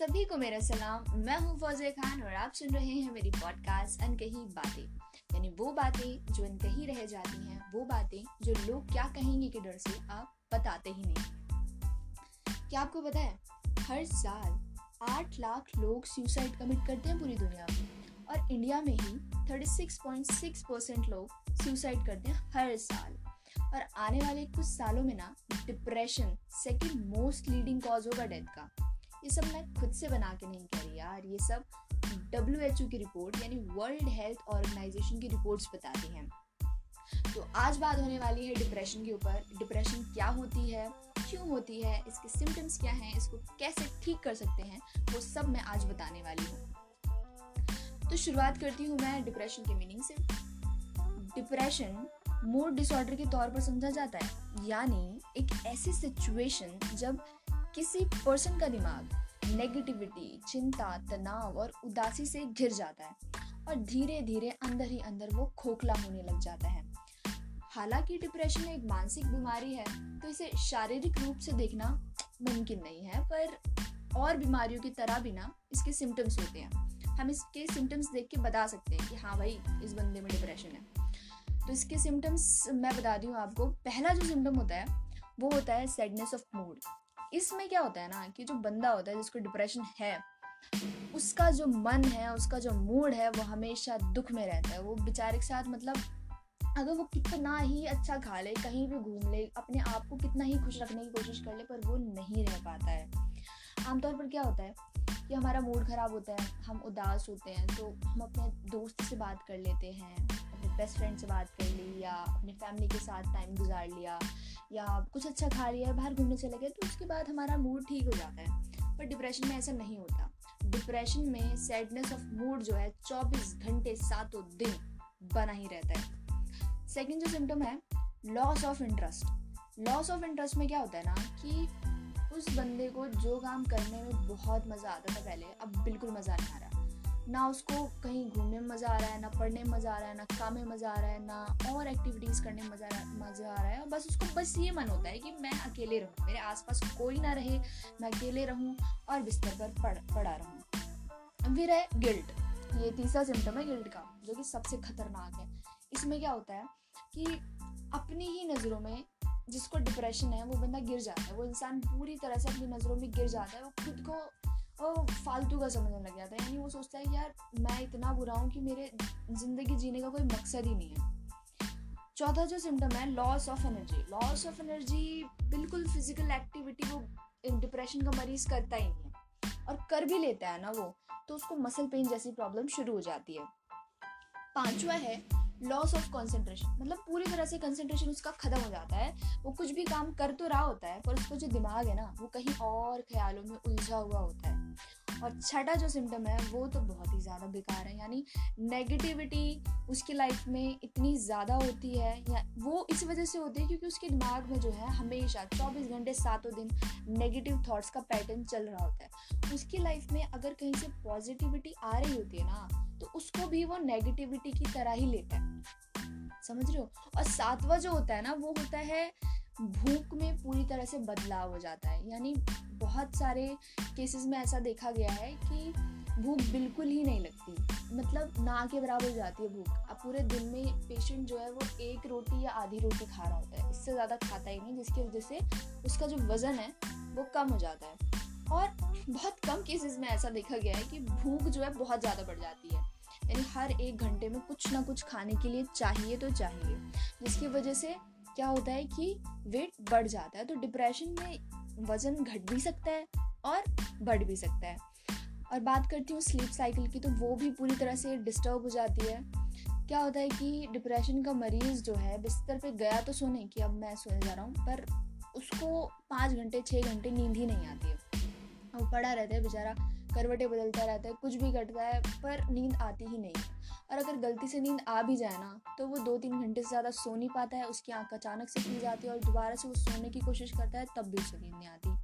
सभी को मेरा सलाम। मैं हूँ फौजे खान और आप सुन रहे हैं मेरी पॉडकास्ट अनकही बातें। यानी वो बातें जो अनकही रह जाती हैं, वो बातें जो लोग क्या कहेंगे के डर से आप बताते ही नहीं। क्या आपको पता है, हर साल आठ लाख लोग सुसाइड कमिट करते हैं पूरी दुनिया में। और इंडिया में ही 36.6 परसेंट लोग सुसाइड करते हैं हर साल। और आने वाले कुछ सालों में ना depression second most leading cause होगा डेथ का। ये सब मैं खुद से बना के नहीं कह रही यार, ये सब डब्ल्यू एच ओ की रिपोर्ट यानी वर्ल्ड हेल्थ ऑर्गेनाइजेशन की रिपोर्ट्स बताती हैं। तो आज बात होने वाली है डिप्रेशन के ऊपर। डिप्रेशन क्या होती है? क्यों होती है? इसके सिम्टम्स क्या हैं? इसको कैसे ठीक कर सकते हैं? वो सब मैं आज बताने वाली हूँ। तो शुरुआत करती हूँ मैं डिप्रेशन के मीनिंग से। डिप्रेशन मूड डिसऑर्डर के तौर पर समझा जाता है। यानी एक ऐसी सिचुएशन जब किसी पर्सन का दिमाग नेगेटिविटी चिंता, तनाव और उदासी से घिर जाता है और धीरे धीरे अंदर ही अंदर वो खोखला होने लग जाता है। हालाँकि डिप्रेशन एक मानसिक बीमारी है तो इसे शारीरिक रूप से देखना मुमकिन नहीं है, पर और बीमारियों की तरह भी ना इसके सिम्टम्स होते हैं। हम इसके सिम्टम्स देख के बता सकते हैं कि हाँ भाई, इस बंदे में डिप्रेशन है। तो इसके सिम्टम्स मैं बता दी हूँ आपको, पहला जो सिम्टम होता है, वो होता है सैडनेस ऑफ़ मूड इसमें क्या होता है ना कि जो बंदा होता है, जिसको डिप्रेशन है, उसका जो मन है, उसका जो मूड है, वो हमेशा दुख में रहता है। वो बेचारे के साथ मतलब अगर वो कितना ही अच्छा खा ले, कहीं भी घूम ले, अपने आप को कितना ही खुश रखने की कोशिश कर ले, पर वो नहीं रह पाता है। आमतौर पर क्या होता है कि हमारा मूड ख़राब होता है, हम उदास होते हैं तो हम अपने दोस्त से बात कर लेते हैं। बेस्ट फ्रेंड से बात कर ली या अपनी फैमिली के साथ टाइम गुजार लिया या कुछ अच्छा खा लिया, बाहर घूमने चले गए तो उसके बाद हमारा मूड ठीक हो जाता है। पर डिप्रेशन में ऐसा नहीं होता। डिप्रेशन में सैडनेस ऑफ़ मूड जो है 24 घंटे सातों दिन बना ही रहता है। सेकेंड जो सिम्टम है loss of interest loss of interest में क्या होता है ना कि उस बंदे को जो काम करने में बहुत मज़ा आता था पहले, अब बिल्कुल मज़ा नहीं आ रहा। ना उसको कहीं घूमने में मज़ा आ रहा है, ना पढ़ने में मज़ा आ रहा है, ना काम में मज़ा आ रहा है, ना और एक्टिविटीज़ करने में मज़ा मज़ा आ रहा है। बस उसको, बस ये मन होता है कि मैं अकेले रहूँ, मेरे आसपास कोई ना रहे, मैं अकेले रहूँ और बिस्तर पर पड़, पड़ा रहूँ। फिर है गिल्ट ये तीसरा सिम्टम है गिल्ट का, जो कि सबसे खतरनाक है। इसमें क्या होता है कि अपनी ही नज़रों में जिसको डिप्रेशन है, वो बंदा गिर जाता है। वो इंसान पूरी तरह से अपनी नज़रों में गिर जाता है, वो खुद को फालतू का समझने लग जाता है। यानी वो सोचता है यार, मैं इतना बुरा हूँ कि मेरे ज़िंदगी जीने का कोई मकसद ही नहीं है। चौथा जो सिम्टम है loss of energy loss of energy बिल्कुल फ़िज़िकल एक्टिविटी वो डिप्रेशन का मरीज़ करता ही नहीं है। और कर भी लेता है ना वो तो उसको मसल पेन जैसी प्रॉब्लम शुरू हो जाती है। पांचवा है लॉस ऑफ़ कॉन्सेंट्रेशन मतलब पूरी तरह से कंसंट्रेशन उसका खत्म हो जाता है। वो कुछ भी काम कर तो रहा होता है, पर उसका जो दिमाग है ना, वो कहीं और ख्यालों में उलझा हुआ होता है। और छठा जो सिम्टम है, वो तो बहुत ही ज़्यादा बेकार है। यानी नेगेटिविटी उसकी लाइफ में इतनी ज़्यादा होती है, या वो इस वजह से होती है क्योंकि उसके दिमाग में जो है हमेशा 24 घंटे सातों दिन नेगेटिव थॉट्स का पैटर्न चल रहा होता है। उसकी लाइफ में अगर कहीं से पॉजिटिविटी आ रही होती है ना तो उसको भी वो नेगेटिविटी की तरह ही लेता है। समझ रहे हो? और सातवां जो होता है ना, वो होता है भूख में पूरी तरह से बदलाव हो जाता है। यानी बहुत सारे केसेस में ऐसा देखा गया है कि भूख बिल्कुल ही नहीं लगती। मतलब ना के बराबर हो जाती है भूख। अब पूरे दिन में पेशेंट जो है वो एक रोटी या आधी रोटी खा रहा होता है। इससे ज़्यादा खाता ही नहीं, जिसकी वजह से उसका जो वज़न है वो कम हो जाता है। और बहुत कम केसेस में ऐसा देखा गया है कि भूख जो है बहुत ज़्यादा बढ़ जाती है। यानी हर एक घंटे में कुछ ना कुछ खाने के लिए चाहिए तो चाहिए। जिसकी वजह से क्या होता है कि वेट बढ़ जाता है तो डिप्रेशन में वज़न घट भी सकता है और बढ़ भी सकता है। और बात करती हूँ स्लीप साइकिल की तो वो भी पूरी तरह से डिस्टर्ब हो जाती है। क्या होता है कि डिप्रेशन का मरीज़ जो है, बिस्तर पे गया तो सोने कि अब मैं सोने जा रहा हूँ, पर उसको पाँच घंटे छः घंटे नींद ही नहीं आती है। वो पड़ा रहता है, बेचारा करवटें बदलता रहता है, कुछ भी करता है, पर नींद आती ही नहीं। और अगर गलती से नींद आ भी जाए ना तो वो दो तीन घंटे से ज़्यादा सो नहीं पाता है, उसकी आँख अचानक से खुल जाती है और दोबारा से वो सोने की कोशिश करता है, तब भी उसे नींद नहीं आती।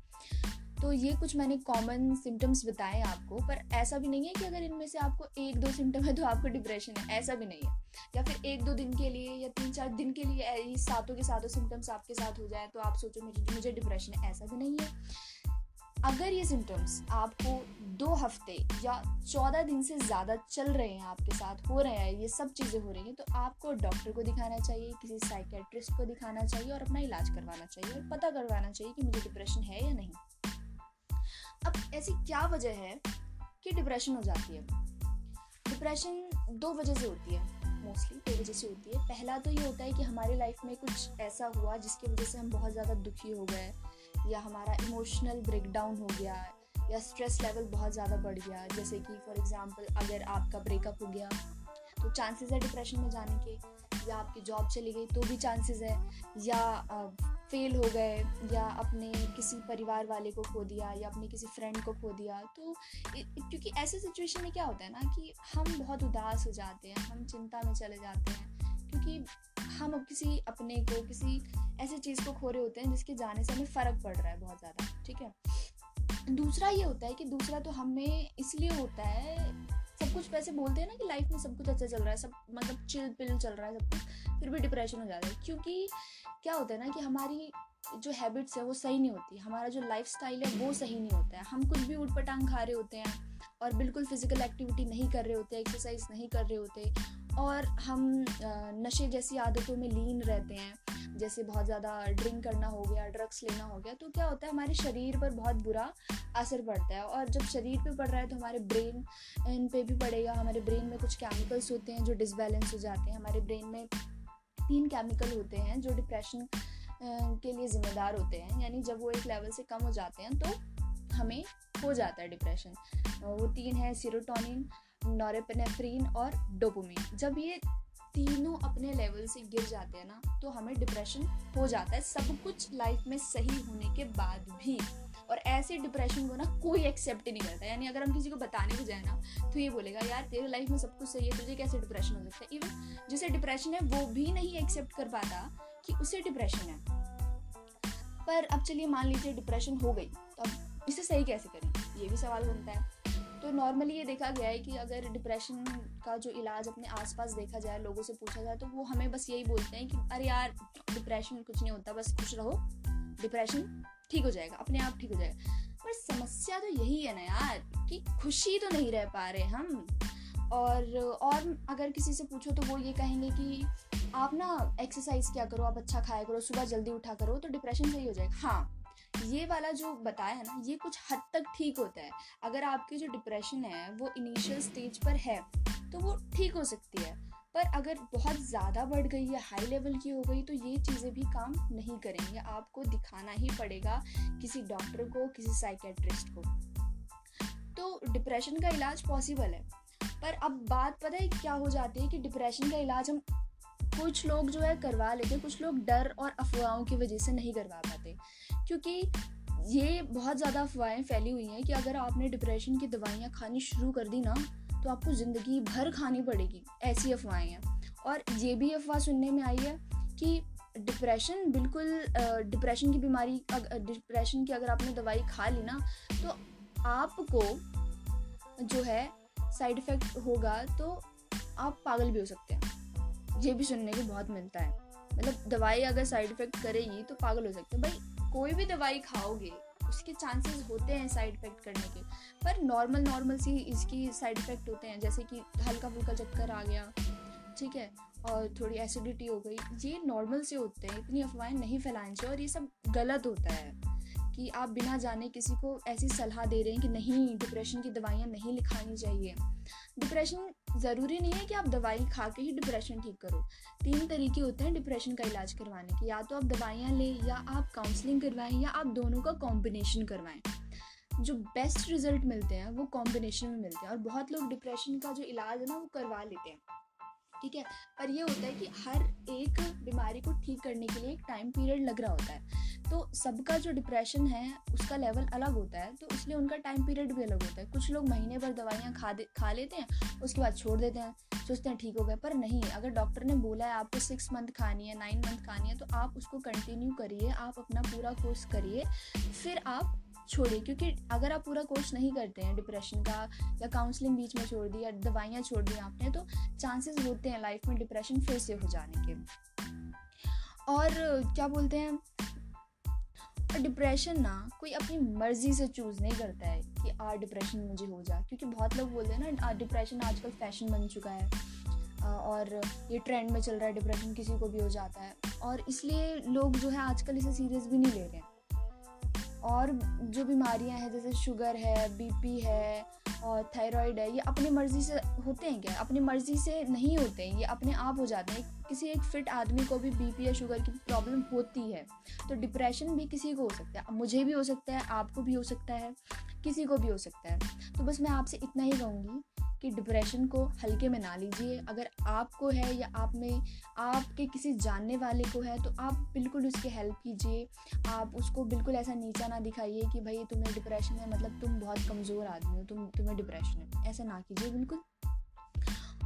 तो ये कुछ मैंने कॉमन सिम्टम्स बताए आपको, पर ऐसा भी नहीं है कि अगर इनमें से आपको एक दो सिम्टम है तो आपको डिप्रेशन है, ऐसा भी नहीं है। या फिर एक दो दिन के लिए या तीन चार दिन के लिए सातों के सातों सिम्टम्स आपके साथ हो जाए तो आप सोचो मुझे मुझे डिप्रेशन है, ऐसा भी नहीं है। अगर ये सिम्टम्स आपको दो हफ़्ते या चौदह दिन से ज़्यादा चल रहे हैं, आपके साथ हो रहे हैं, ये सब चीज़ें हो रही हैं तो आपको डॉक्टर को दिखाना चाहिए, किसी साइकेट्रिस्ट को दिखाना चाहिए और अपना इलाज करवाना चाहिए और पता करवाना चाहिए कि मुझे डिप्रेशन है या नहीं। अब ऐसी क्या वजह है कि डिप्रेशन हो जाती है? डिप्रेशन दो वजह से होती है मोस्टली दो वजह से होती है। पहला तो ये होता है कि हमारी लाइफ में कुछ ऐसा हुआ जिसकी वजह से हम बहुत ज़्यादा दुखी हो गए या हमारा इमोशनल ब्रेकडाउन हो गया या स्ट्रेस लेवल बहुत ज़्यादा बढ़ गया जैसे कि फॉर एग्ज़ाम्पल अगर आपका ब्रेकअप हो गया तो चांसेस है डिप्रेशन में जाने के, या आपकी जॉब चली गई तो भी चांसेस है, या फेल हो गए, या अपने किसी परिवार वाले को खो दिया, या अपने किसी फ्रेंड को खो दिया तो क्योंकि ऐसे सिचुएशन में क्या होता है ना कि हम बहुत उदास हो जाते हैं, हम चिंता में चले जाते हैं क्योंकि हम किसी अपने को, किसी ऐसी चीज़ को खो रहे होते हैं जिसके जाने से हमें फ़र्क पड़ रहा है बहुत ज़्यादा, ठीक है? दूसरा ये होता है कि दूसरा तो हमें इसलिए होता है, सब कुछ वैसे बोलते हैं ना कि लाइफ में सब कुछ अच्छा चल रहा है, सब मतलब चिल पिल चल रहा है सब कुछ, फिर भी डिप्रेशन हो जाता है। क्योंकि क्या होता है ना कि हमारी जो हैबिट्स है वो सही नहीं होती, हमारा जो लाइफ है वो सही नहीं होता है। हम कुछ भी उठ खा रहे होते हैं और बिल्कुल फ़िज़िकल एक्टिविटी नहीं कर रहे होते एक्सरसाइज नहीं कर रहे होते और हम नशे जैसी आदतों में लीन रहते हैं। जैसे बहुत ज़्यादा ड्रिंक करना हो गया, ड्रग्स लेना हो गया तो क्या होता है हमारे शरीर पर बहुत बुरा असर पड़ता है। और जब शरीर पे पड़ रहा है तो हमारे ब्रेन, इन पे भी पड़ेगा। हमारे ब्रेन में कुछ केमिकल्स होते हैं जो डिसबैलेंस हो जाते हैं। हमारे ब्रेन में तीन केमिकल होते हैं जो डिप्रेशन के लिए ज़िम्मेदार होते हैं। यानी जब वो एक लेवल से कम हो जाते हैं तो हमें हो जाता है डिप्रेशन वो तीन है सीरोटोनिन नॉरेपेनेफ्रीन और डोपोमिन जब ये तीनों अपने लेवल से गिर जाते हैं ना तो हमें डिप्रेशन हो जाता है। सब कुछ लाइफ में सही होने के बाद भी। और ऐसे डिप्रेशन को ना कोई एक्सेप्ट ही नहीं करता। यानी अगर हम किसी को बताने भी जाए ना तो ये बोलेगा, यार, तेरे लाइफ में सब कुछ सही है, तुझे कैसे डिप्रेशन हो सकता है? इवन जिसे डिप्रेशन है, वो भी नहीं एक्सेप्ट कर पाता कि उसे डिप्रेशन है। पर अब चलिए मान लीजिए डिप्रेशन हो गई। तो अब इसे सही कैसे करें? ये भी सवाल बनता है। तो नॉर्मली ये देखा गया है कि अगर डिप्रेशन का जो इलाज अपने आसपास देखा जाए, लोगों से पूछा जाए तो वो हमें बस यही बोलते हैं कि, अरे यार डिप्रेशन कुछ नहीं होता, बस खुश रहो। डिप्रेशन ठीक हो जाएगा, अपने आप ठीक हो जाएगा। पर समस्या तो यही है ना यार, कि खुशी तो नहीं रह पा रहे हम। और और अगर किसी से पूछो तो वो ये कहेंगे कि, आप ना एक्सरसाइज क्या करो, आप अच्छा खाया करो, सुबह जल्दी उठा करो तो डिप्रेशन सही हो जाएगा। हाँ ये वाला जो बताया है ना, ये कुछ हद तक ठीक होता है। अगर आपकी जो डिप्रेशन है, वो इनिशियल स्टेज पर है तो वो ठीक हो सकती है। पर अगर बहुत ज़्यादा बढ़ गई है हाई लेवल की हो गई तो ये चीज़ें भी काम नहीं करेंगे। आपको दिखाना ही पड़ेगा किसी डॉक्टर को, किसी साइकेट्रिस्ट को। तो डिप्रेशन का इलाज पॉसिबल है। पर अब बात पता है क्या हो जाती है कि डिप्रेशन का इलाज हम कुछ लोग जो है करवा लेते हैं, कुछ लोग डर और अफवाहों की वजह से नहीं करवा पाते। क्योंकि ये बहुत ज़्यादा अफवाहें फैली हुई हैं कि अगर आपने डिप्रेशन की दवाइयाँ खानी शुरू कर दी ना तो आपको ज़िंदगी भर खानी पड़ेगी। ऐसी अफवाहें हैं। और ये भी अफवाह सुनने में आई है कि डिप्रेशन बिल्कुल डिप्रेशन की बीमारी डिप्रेशन की अगर आपने दवाई खा ली ना तो आपको जो है साइड इफ़ेक्ट होगा तो आप पागल भी हो सकते हैं। ये भी सुनने को बहुत मिलता है। मतलब दवाई अगर साइड इफ़ेक्ट करेगी तो पागल हो सकते हैं। भाई, कोई भी दवाई खाओगे, उसके चांसेस होते हैं साइड इफ़ेक्ट करने के। पर नॉर्मल नॉर्मल सी इसकी साइड इफ़ेक्ट होते हैं, जैसे कि हल्का फुल्का चक्कर आ गया, ठीक है, और थोड़ी एसिडिटी हो गई, ये नॉर्मल से होते हैं, इतनी अफवाहें नहीं फैलानी चाहिए और ये सब गलत होता है। कि आप बिना जाने किसी को ऐसी सलाह दे रहे हैं कि नहीं डिप्रेशन की दवाइयाँ नहीं लिखानी चाहिए। डिप्रेशन ज़रूरी नहीं है कि आप दवाई खा के ही डिप्रेशन ठीक करो। तीन तरीके होते हैं डिप्रेशन का इलाज करवाने के। या तो आप दवाइयाँ लें, या आप काउंसलिंग करवाएँ, या आप दोनों का कॉम्बिनेशन करवाएँ। जो बेस्ट रिज़ल्ट मिलते हैं, वो कॉम्बिनेशन में मिलते हैं। और बहुत लोग डिप्रेशन का जो इलाज है ना, वो करवा लेते हैं। ठीक है? पर ये होता है कि हर एक बीमारी को ठीक करने के लिए एक टाइम पीरियड लग रहा होता है। तो सबका जो डिप्रेशन है, उसका लेवल अलग होता है तो इसलिए उनका टाइम पीरियड भी अलग होता है। कुछ लोग महीने भर दवाइयाँ खा दे, खा लेते हैं, उसके बाद छोड़ देते हैं, सोचते हैं ठीक हो गया, पर नहीं, अगर डॉक्टर ने बोला है, आपको सिक्स मंथ खानी है नाइन मंथ खानी है तो आप उसको कंटिन्यू करिए, आप अपना पूरा कोर्स करिए, फिर आप छोड़िए, क्योंकि अगर आप पूरा कोर्स नहीं करते हैं डिप्रेशन का या काउंसलिंग बीच में छोड़ दी या दवाइयाँ छोड़ दी आपने तो चांसेस होते हैं लाइफ में डिप्रेशन फिर से हो जाने के। और क्या बोलते हैं? डिप्रेशन ना कोई अपनी मर्ज़ी से चूज़ नहीं करता है कि, आ डिप्रेशन मुझे हो जा। क्योंकि बहुत लोग बोलते हैं ना डिप्रेशन आजकल फ़ैशन बन चुका है। और ये ट्रेंड में चल रहा है डिप्रेशन किसी को भी हो जाता है। और इसलिए लोग जो है आजकल इसे सीरियस भी नहीं ले रहे हैं। और जो बीमारियाँ हैं, जैसे शुगर है बीपी है और थायराइड है, ये अपनी मर्ज़ी से होते हैं क्या? अपनी मर्ज़ी से नहीं होते हैं, ये अपने आप हो जाते हैं। किसी एक फिट आदमी को भी बीपी या शुगर की प्रॉब्लम होती है तो डिप्रेशन भी किसी को हो सकता है। मुझे भी हो सकता है, आपको भी हो सकता है, किसी को भी हो सकता है। तो बस मैं आपसे इतना ही कहूँगी कि डिप्रेशन को हल्के में ना लीजिए। अगर आपको है या आप में, आपके किसी जानने वाले को है तो आप बिल्कुल उसकी हेल्प कीजिए। आप उसको बिल्कुल ऐसा नीचा ना दिखाइए कि भाई, तुम्हें डिप्रेशन है मतलब तुम बहुत कमज़ोर आदमी हो, तुम, तुम्हें डिप्रेशन है। ऐसा ना कीजिए, बिल्कुल।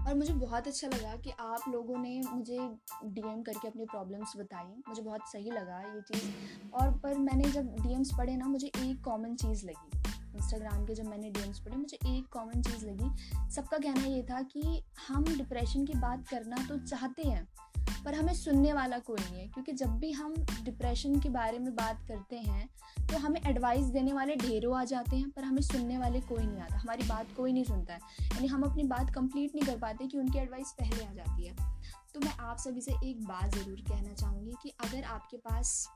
और मुझे बहुत अच्छा लगा कि आप लोगों ने मुझे डीएम करके अपनी प्रॉब्लम्स बताई। मुझे बहुत सही लगा ये चीज़। और पर मैंने जब डीएम्स पढ़े ना, मुझे एक कॉमन चीज़ लगी। इंस्टाग्राम के जब मैंने डीएम्स पढ़े, मुझे एक कॉमन चीज़ लगी। सबका कहना ये था कि हम डिप्रेशन की बात करना तो चाहते हैं, पर हमें सुनने वाला कोई नहीं है, क्योंकि जब भी हम डिप्रेशन के बारे में बात करते हैं तो हमें एडवाइस देने वाले ढेरों आ जाते हैं, पर हमें सुनने वाले कोई नहीं आता। हमारी बात कोई नहीं सुनता है। यानी हम अपनी बात कंप्लीट नहीं कर पाते कि उनकी एडवाइस पहले आ जाती है। तो मैं आप सभी से एक बात ज़रूर कहना चाहूँगी कि अगर आपके पास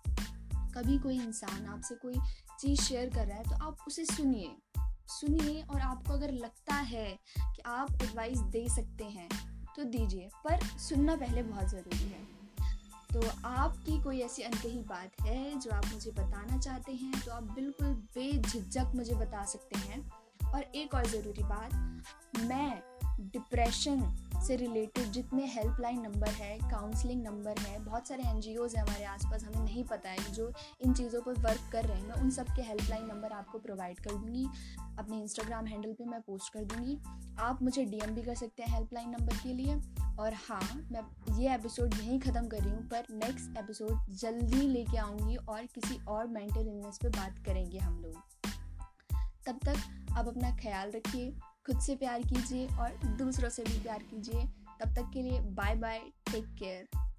कभी कोई इंसान आपसे कोई चीज़ शेयर कर रहा है तो आप उसे सुनिए। सुनिए और आपको अगर लगता है कि आप एडवाइस दे सकते हैं तो दीजिए। पर सुनना पहले बहुत ज़रूरी है। तो आपकी कोई ऐसी अनकही बात है जो आप मुझे बताना चाहते हैं तो आप बिल्कुल बेझिझक मुझे बता सकते हैं। और एक और ज़रूरी बात, मैं डिप्रेशन से रिलेटेड जितने हेल्पलाइन नंबर है काउंसलिंग नंबर है, बहुत सारे एन हैं हमारे आसपास, हमें नहीं पता है जो इन चीज़ों पर वर्क कर रहे हैं, मैं उन सब के हेल्पलाइन नंबर आपको प्रोवाइड कर दूँगी। अपने इंस्टाग्राम हैंडल पे मैं पोस्ट कर दूँगी। आप मुझे डीएम भी कर सकते हैं हेल्पलाइन नंबर के लिए। और हाँ मैं ये एपिसोड यहीं ख़त्म कर रही हूँ, पर नेक्स्ट एपिसोड जल्दी लेके आऊँगी और किसी और मेंटल इलनेस पर बात करेंगे हम लोग। तब तक आप अपना ख्याल रखिए, खुद से प्यार कीजिए और दूसरों से भी प्यार कीजिए। तब तक के लिए बाय बाय टेक केयर।